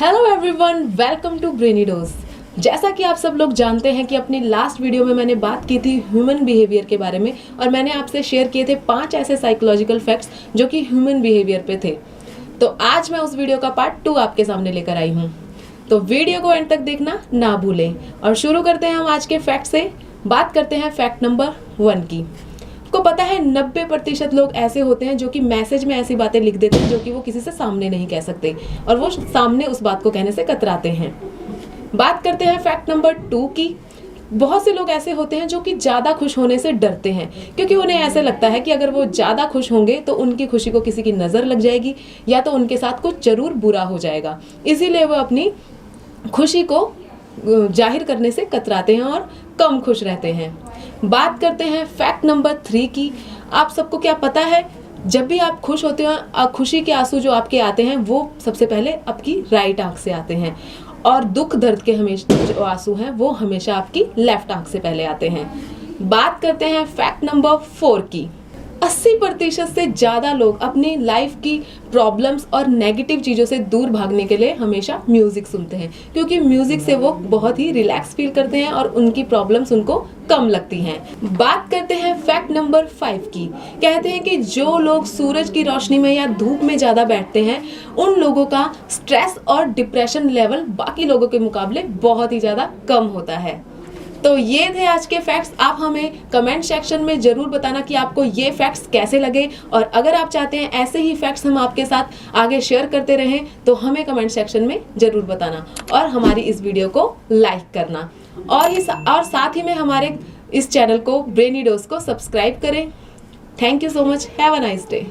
Hello everyone welcome to Brainy Dose जैसा कि आप सब लोग जानते हैं कि अपनी लास्ट वीडियो में मैंने बात की थी ह्यूमन बिहेवियर के बारे में और मैंने आपसे शेयर किए थे पाँच ऐसे साइकोलॉजिकल फैक्ट्स जो कि ह्यूमन बिहेवियर पे थे। तो आज मैं उस वीडियो का पार्ट टू आपके सामने लेकर आई हूँ। तो वीडियो को एंड तक देखना ना भूलें और शुरू करते हैं हम आज के फैक्ट से। बात करते हैं फैक्ट नंबर वन की। को पता है नब्बे प्रतिशत लोग ऐसे होते हैं जो कि मैसेज में ऐसी बातें लिख देते हैं जो कि वो किसी से सामने नहीं कह सकते। और वो सामने उस बात को कहने से कतराते हैं। बात करते हैं फैक्ट नंबर टू की। बहुत से लोग ऐसे होते हैं जो कि ज़्यादा खुश होने से डरते हैं, क्योंकि उन्हें ऐसे लगता है कि अगर वो ज़्यादा खुश होंगे तो उनकी खुशी को किसी की नज़र लग जाएगी या तो उनके साथ कुछ ज़रूर बुरा हो जाएगा। इसीलिए वो अपनी खुशी को ज़ाहिर करने से कतराते हैं और कम खुश रहते हैं। बात करते हैं फैक्ट नंबर थ्री की। आप सबको क्या पता है? जब भी आप खुश होते हो खुशी के आँसू जो आपके आते हैं, वो सबसे पहले आपकी राइट आँख से आते हैं। और दुख दर्द के हमेशा, जो आँसू हैं, वो हमेशा आपकी लेफ़्ट आँख से पहले आते हैं। बात करते हैं फैक्ट नंबर फोर की। 80 प्रतिशत से ज़्यादा लोग अपनी लाइफ की प्रॉब्लम्स और नेगेटिव चीज़ों से दूर भागने के लिए हमेशा म्यूज़िक सुनते हैं। क्योंकि म्यूज़िक से वो बहुत ही रिलैक्स फील करते हैं और उनकी प्रॉब्लम्स उनको कम लगती हैं। बात करते हैं फैक्ट नंबर फाइव की। कहते हैं कि जो लोग सूरज की रोशनी में या धूप में ज़्यादा बैठते हैं, उन लोगों का स्ट्रेस और डिप्रेशन लेवल बाकी लोगों के मुकाबले बहुत ही ज़्यादा कम होता है। तो ये थे आज के फैक्ट्स आप हमें कमेंट सेक्शन में ज़रूर बताना कि आपको ये फैक्ट्स कैसे लगे। और अगर आप चाहते हैं ऐसे ही फैक्ट्स हम आपके साथ आगे शेयर करते रहें तो हमें कमेंट सेक्शन में ज़रूर बताना। और हमारी इस वीडियो को लाइक करना। और इस, और साथ ही में हमारे इस चैनल को ब्रेनी डोज को सब्सक्राइब करें। Thank you so much have a nice day